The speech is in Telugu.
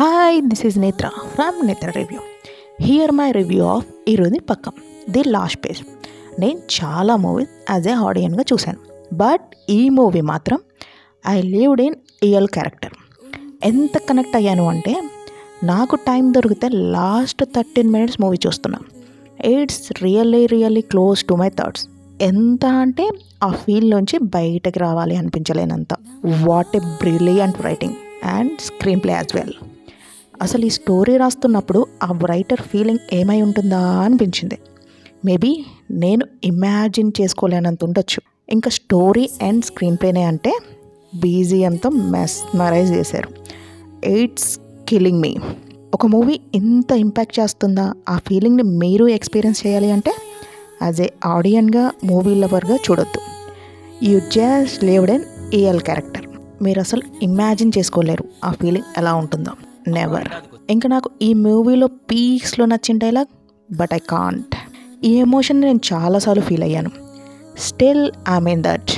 Hi this is Netra from Netra review here my review of ఈరోజు పక్కం ది లాస్ట్ పేజ్ నేను చాలా మూవీస్ యాజ్ ఏ ఆడియన్గా చూశాను. బట్ ఈ మూవీ మాత్రం I lived in real character ఎంత కనెక్ట్ అయ్యాను అంటే నాకు టైం దొరికితే లాస్ట్ థర్టీన్ మినిట్స్ మూవీ చూస్తున్నా. It's really really close to my thoughts ఎంత అంటే ఆ ఫీల్ నుంచి బయటకు రావాలి అనిపించలేనంత. What a brilliant writing and screenplay as well అసలు ఈ స్టోరీ రాస్తున్నప్పుడు ఆ రైటర్ ఫీలింగ్ ఏమై ఉంటుందా అనిపించింది. మేబీ నేను ఇమాజిన్ చేసుకోలేనంత ఉండొచ్చు. ఇంకా స్టోరీ అండ్ స్క్రీన్ ప్లేనే అంటే బీజిఎంతో మెస్మరైజ్ చేశారు. ఎయిట్స్ కిల్లింగ్ మీ ఒక మూవీ ఇంత ఇంపాక్ట్ చేస్తుందా? ఆ ఫీలింగ్ని మీరు ఎక్స్పీరియన్స్ చేయాలి అంటే యాజ్ ఏ ఆడియన్గా మూవీ లవర్గా చూడొద్దు. యూ జస్ట్ లేవ్డ్ ఎన్ ఏఎల్ క్యారెక్టర్ మీరు అసలు ఇమాజిన్ చేసుకోలేరు ఆ ఫీలింగ్ ఎలా ఉంటుందో. నెవర్ ఇంకా నాకు ఈ మూవీలో పీక్స్లో నచ్చిన డైలాగ్ బట్ ఐ కాంట్ ఈ ఎమోషన్ నేను చాలాసార్లు ఫీల్ అయ్యాను. Still I mean that